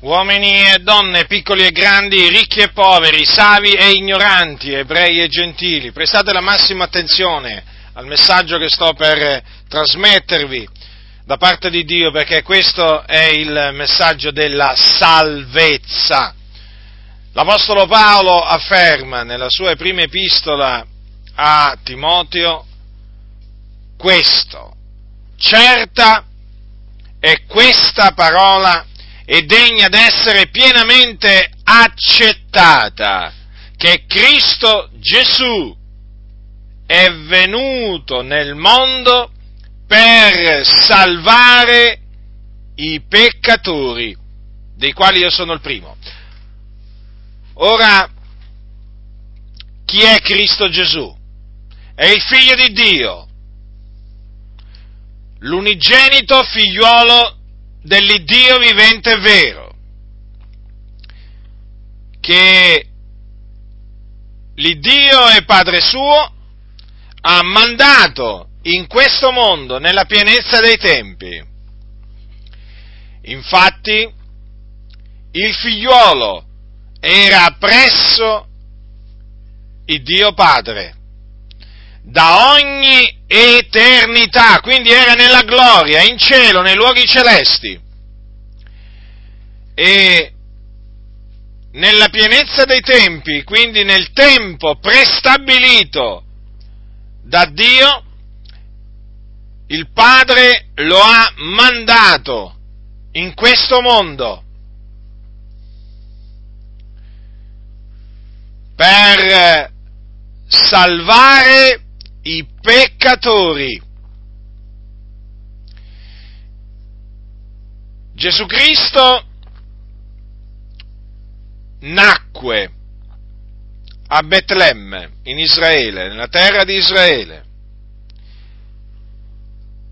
uomini e donne, piccoli e grandi, ricchi e poveri, savi e ignoranti, ebrei e gentili, prestate la massima attenzione al messaggio che sto per trasmettervi da parte di Dio, perché questo è il messaggio della salvezza. L'Apostolo Paolo afferma nella sua prima epistola a Timoteo questo, certa è questa parola è degna d'essere pienamente accettata, che Cristo Gesù è venuto nel mondo per salvare i peccatori, dei quali io sono il primo. Ora, chi è Cristo Gesù? È il figlio di Dio, l'unigenito figliuolo dell'Iddio vivente e vero, che l'Iddio e Padre suo ha mandato in questo mondo nella pienezza dei tempi. Infatti, il figliuolo era presso il Dio Padre da ogni eternità, quindi era nella gloria, in cielo, nei luoghi celesti. E nella pienezza dei tempi, quindi nel tempo prestabilito da Dio, il Padre lo ha mandato in questo mondo per salvare i peccatori. Gesù Cristo nacque a Betlemme, in Israele, nella terra di Israele.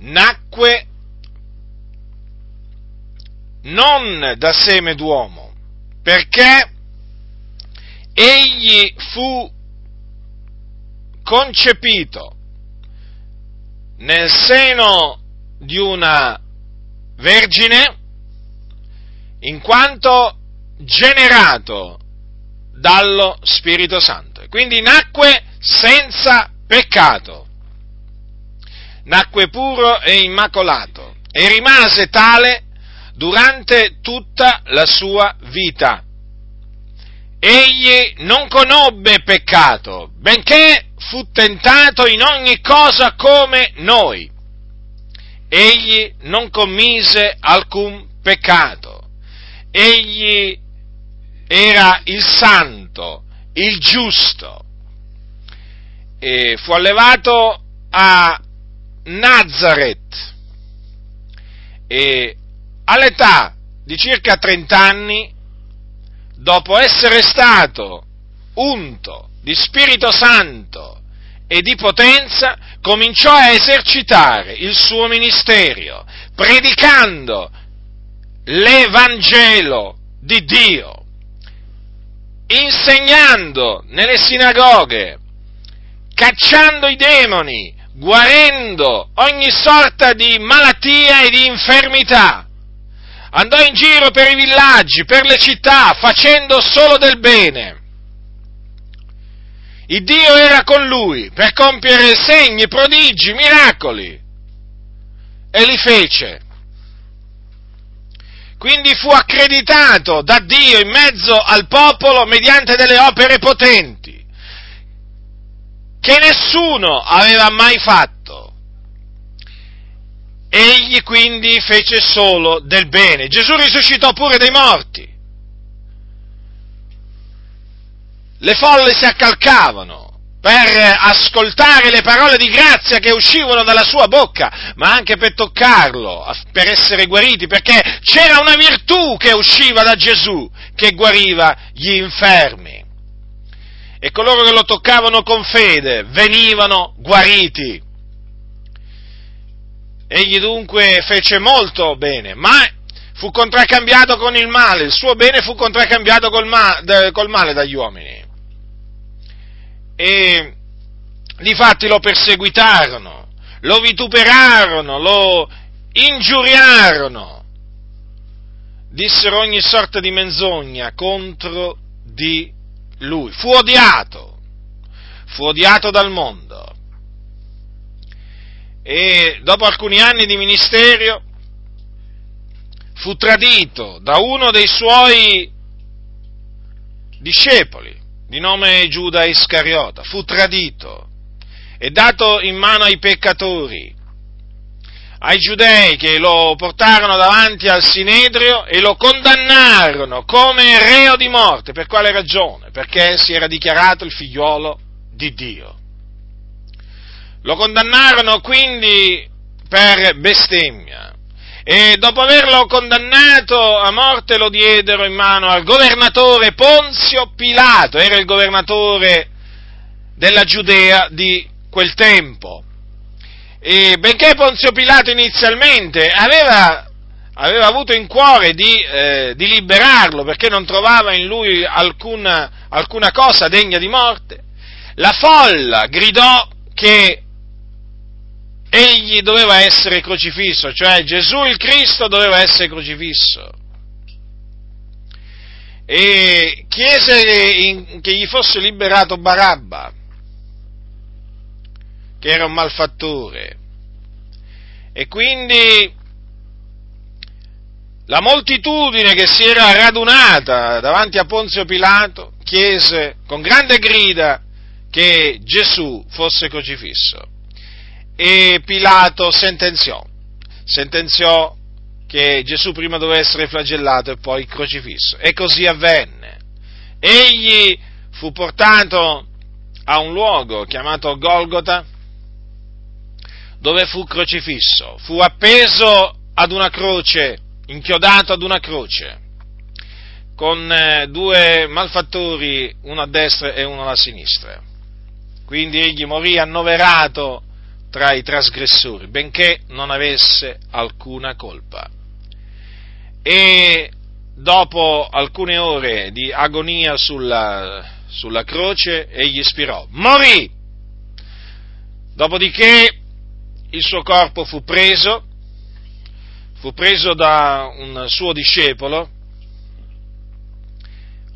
Nacque non da seme d'uomo, perché egli fu concepito nel seno di una vergine in quanto generato dallo Spirito Santo. Quindi nacque senza peccato, nacque puro e immacolato e rimase tale durante tutta la sua vita. Egli non conobbe peccato, benché fu tentato in ogni cosa come noi. Egli non commise alcun peccato. Egli era il santo, il giusto. E fu allevato a Nazareth e all'età di circa 30 anni, dopo essere stato unto di Spirito Santo e di potenza, cominciò a esercitare il suo ministero, predicando l'Evangelo di Dio, insegnando nelle sinagoghe, cacciando i demoni, guarendo ogni sorta di malattia e di infermità. Andò in giro per i villaggi, per le città, facendo solo del bene il Dio era con lui per compiere segni, prodigi, miracoli e li fece. Quindi fu accreditato da Dio in mezzo al popolo mediante delle opere potenti che nessuno aveva mai fatto. Egli quindi fece solo del bene. Gesù risuscitò pure dei morti. Le folle si accalcavano per ascoltare le parole di grazia che uscivano dalla sua bocca, ma anche per toccarlo, per essere guariti, perché c'era una virtù che usciva da Gesù, che guariva gli infermi. E coloro che lo toccavano con fede venivano guariti. Egli dunque fece molto bene, ma fu contraccambiato con il male, il suo bene fu contraccambiato col, ma- col male dagli uomini e difatti lo perseguitarono, lo vituperarono, lo ingiuriarono dissero ogni sorta di menzogna contro di lui. Fu odiato, fu odiato dal mondo. E dopo alcuni anni di ministero fu tradito da uno dei suoi discepoli, di nome Giuda Iscariota, fu tradito e dato in mano ai peccatori, ai giudei che lo portarono davanti al Sinedrio e lo condannarono come reo di morte. Per quale ragione? Perché si era dichiarato il figliuolo di Dio. Lo condannarono quindi per bestemmia e dopo averlo condannato a morte lo diedero in mano al governatore Ponzio Pilato, era il governatore della Giudea di quel tempo. E benché Ponzio Pilato inizialmente aveva, aveva avuto in cuore di, eh, di, liberarlo perché non trovava in lui alcuna, alcuna cosa degna di morte, la folla gridò che egli doveva essere crocifisso, cioè Gesù il Cristo doveva essere crocifisso. E chiese che gli fosse liberato Barabba, che era un malfattore. E quindi la moltitudine che si era radunata davanti a Ponzio Pilato chiese con grande grida che Gesù fosse crocifisso e Pilato sentenziò, sentenziò che Gesù prima doveva essere flagellato e poi crocifisso. E così avvenne. Egli fu portato a un luogo chiamato Golgota, dove fu crocifisso, fu appeso ad una croce, inchiodato ad una croce, con eh, due malfattori, uno a destra e uno alla sinistra. Quindi egli morì annoverato tra i trasgressori, benché non avesse alcuna colpa. E dopo alcune ore di agonia sulla, sulla croce, egli spirò, morì! Dopodiché il suo corpo fu preso, fu preso da un suo discepolo,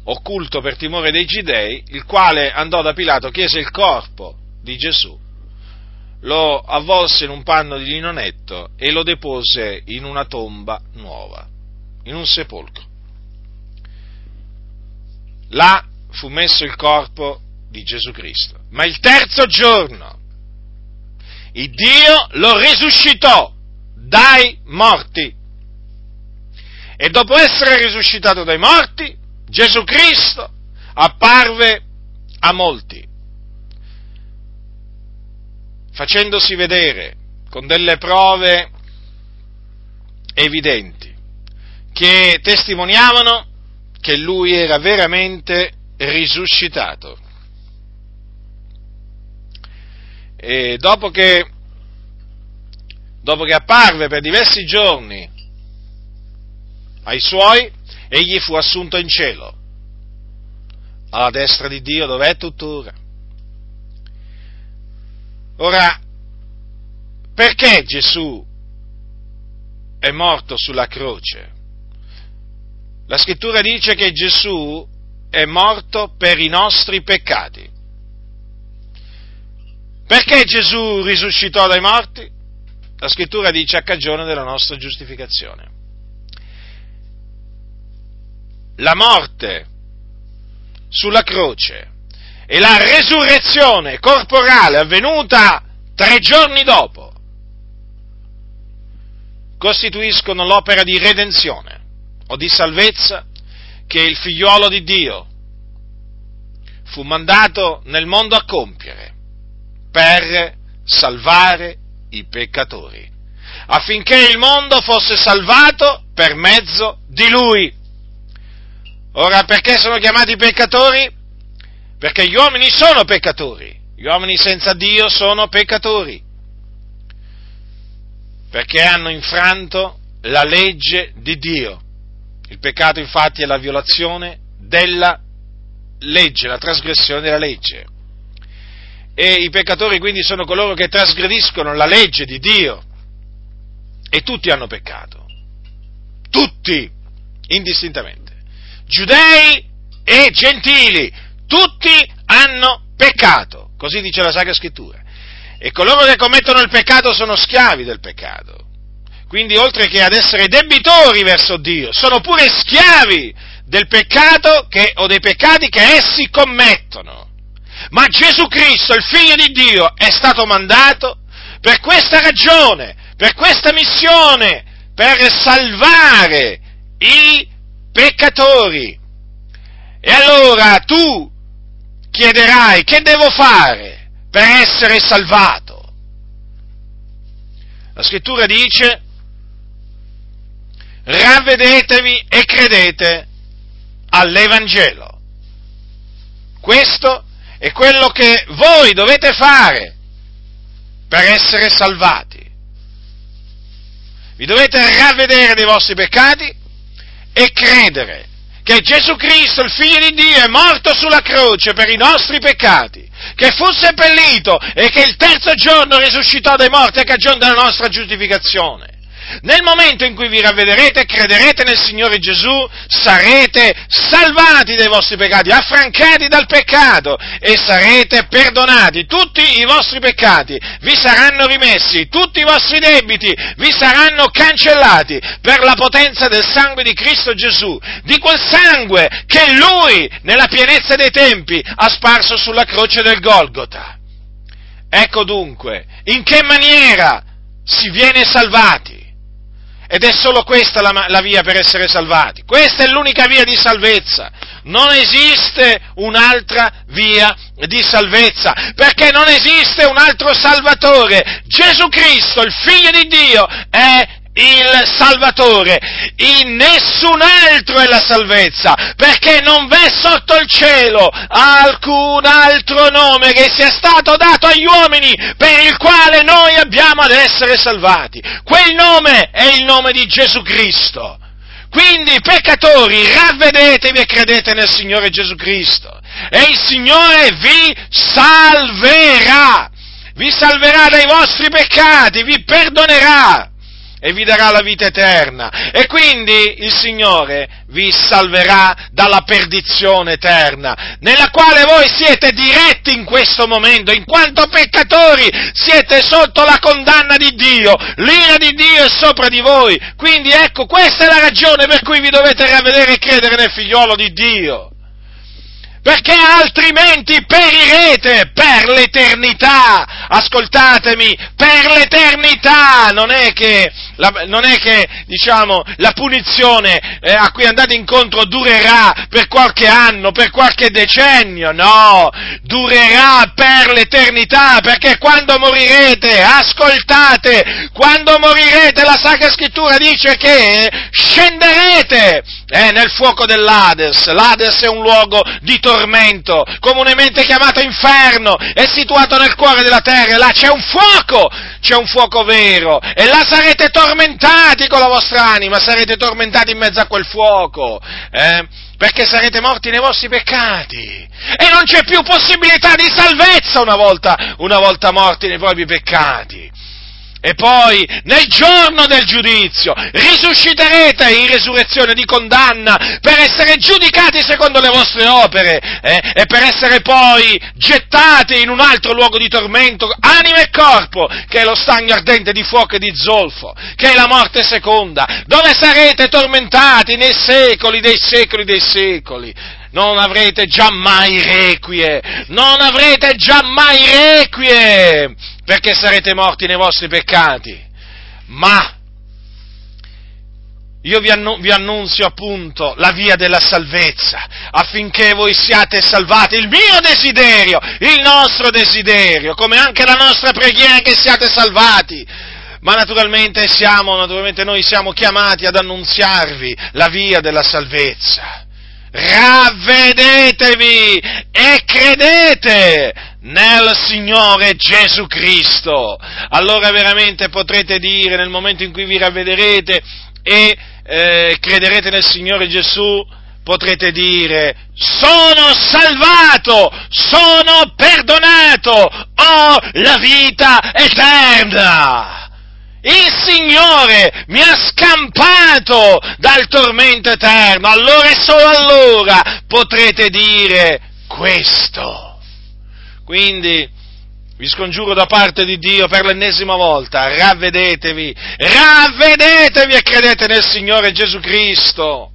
occulto per timore dei Gidei, il quale andò da Pilato, chiese il corpo di Gesù lo avvolse in un panno di linonetto e lo depose in una tomba nuova, in un sepolcro. Là fu messo il corpo di Gesù Cristo. Ma il terzo giorno il Dio lo risuscitò dai morti. E dopo essere risuscitato dai morti, Gesù Cristo apparve a molti facendosi vedere con delle prove evidenti che testimoniavano che lui era veramente risuscitato. E dopo che, dopo che apparve per diversi giorni ai suoi, egli fu assunto in cielo, alla destra di Dio dove è tuttora. Ora, perché Gesù è morto sulla croce? La scrittura dice che Gesù è morto per i nostri peccati. Perché Gesù risuscitò dai morti? La scrittura dice a cagione della nostra giustificazione. La morte sulla croce e la resurrezione corporale avvenuta tre giorni dopo costituiscono l'opera di redenzione o di salvezza che il figliuolo di Dio fu mandato nel mondo a compiere per salvare i peccatori, affinché il mondo fosse salvato per mezzo di lui. Ora, perché sono chiamati peccatori? Perché gli uomini sono peccatori, gli uomini senza Dio sono peccatori, perché hanno infranto la legge di Dio. Il peccato infatti è la violazione della legge, la trasgressione della legge. E i peccatori quindi sono coloro che trasgrediscono la legge di Dio. E tutti hanno peccato. Tutti. indistintamente. Giudei e gentili, tutti hanno peccato, così dice la Sacra Scrittura. E coloro che commettono il peccato sono schiavi del peccato. Quindi oltre che ad essere debitori verso Dio, sono pure schiavi del peccato che, o dei peccati che essi commettono. Ma Gesù Cristo, il figlio di Dio, è stato mandato per questa ragione, per questa missione, per salvare i peccatori. E allora tu chiederai che devo fare per essere salvato? La scrittura dice, ravvedetevi e credete all'Evangelo. Questo è quello che voi dovete fare per essere salvati. Vi dovete ravvedere dei vostri peccati e credere che Gesù Cristo, il Figlio di Dio, è morto sulla croce per i nostri peccati, che fu seppellito e che il terzo giorno risuscitò dai morti a cagione della nostra giustificazione. Nel momento in cui vi ravvederete e crederete nel Signore Gesù, sarete salvati dai vostri peccati, affrancati dal peccato e sarete perdonati. Tutti i vostri peccati vi saranno rimessi, tutti i vostri debiti vi saranno cancellati per la potenza del sangue di Cristo Gesù, di quel sangue che Lui, nella pienezza dei tempi, ha sparso sulla croce del Golgota. Ecco dunque, in che maniera si viene salvati? Ed è solo questa la, la, via per essere salvati. Questa è l'unica via di salvezza. Non esiste un'altra via di salvezza, perché non esiste un altro Salvatore. Gesù Cristo, il Figlio di Dio, è il Salvatore, in nessun altro è la salvezza, perché non v'è sotto il cielo alcun altro nome che sia stato dato agli uomini per il quale noi abbiamo ad essere salvati. Quel nome è il nome di Gesù Cristo. Quindi, peccatori, ravvedetevi e credete nel Signore Gesù Cristo e il Signore vi salverà, vi salverà dai vostri peccati, vi perdonerà e vi darà la vita eterna. E quindi il Signore vi salverà dalla perdizione eterna, nella quale voi siete diretti in questo momento, in quanto peccatori siete sotto la condanna di Dio, l'ira di Dio è sopra di voi. Quindi ecco, questa è la ragione per cui vi dovete ravvedere e credere nel figliolo di Dio perché altrimenti perirete per l'eternità. Ascoltatemi, per l'eternità. Non è che, la, non è che diciamo, la punizione eh, a cui andate incontro durerà per qualche anno, per qualche decennio, no, durerà per l'eternità, perché quando morirete, ascoltate, quando morirete la Sacra Scrittura dice che scenderete eh, nel fuoco dell'Ades. L'Ades è un luogo di tormento, comunemente chiamato inferno, è situato nel cuore della terra, là c'è un fuoco, c'è un fuoco vero, e là sarete tormentati con la vostra anima, sarete tormentati in mezzo a quel fuoco, eh, perché sarete morti nei vostri peccati, e non c'è più possibilità di salvezza una volta, una volta morti nei propri peccati. E poi, nel giorno del giudizio, risusciterete in resurrezione di condanna per essere giudicati secondo le vostre opere eh, e per essere poi gettati in un altro luogo di tormento, anima e corpo, che è lo stagno ardente di fuoco e di zolfo, che è la morte seconda, dove sarete tormentati nei secoli dei secoli dei secoli. Non avrete giammai requie, non avrete giammai requie, perché sarete morti nei vostri peccati. Ma io vi, annu- vi, annunzio appunto la via della salvezza, affinché voi siate salvati. Il mio desiderio, il nostro desiderio, come anche la nostra preghiera che siate salvati. Ma naturalmente siamo, naturalmente noi siamo chiamati ad annunziarvi la via della salvezza ravvedetevi e credete nel Signore Gesù Cristo. Allora veramente potrete dire nel momento in cui vi ravvederete e eh, crederete nel Signore Gesù, potrete dire sono salvato, sono perdonato, ho la vita eterna. il Signore mi ha scampato dal tormento eterno, allora e solo allora potrete dire questo. Quindi vi scongiuro da parte di Dio per l'ennesima volta, ravvedetevi, ravvedetevi e credete nel Signore Gesù Cristo.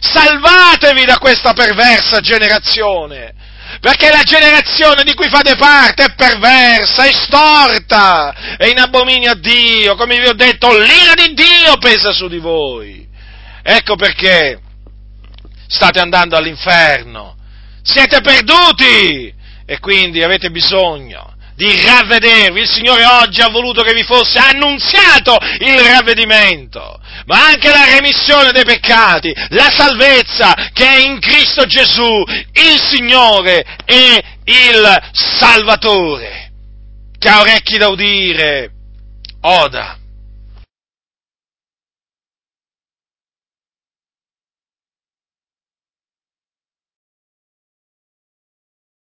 Salvatevi da questa perversa generazione, perché la generazione di cui fate parte è perversa, è storta, è in abominio a Dio, come vi ho detto, l'ira di Dio pesa su di voi. Ecco perché state andando all'inferno, siete perduti e quindi avete bisogno di ravvedervi. Il Signore oggi ha voluto che vi fosse annunziato il ravvedimento, ma anche la remissione dei peccati, la salvezza che è in Cristo Gesù, il Signore e il Salvatore. Che ha orecchi da udire, oda.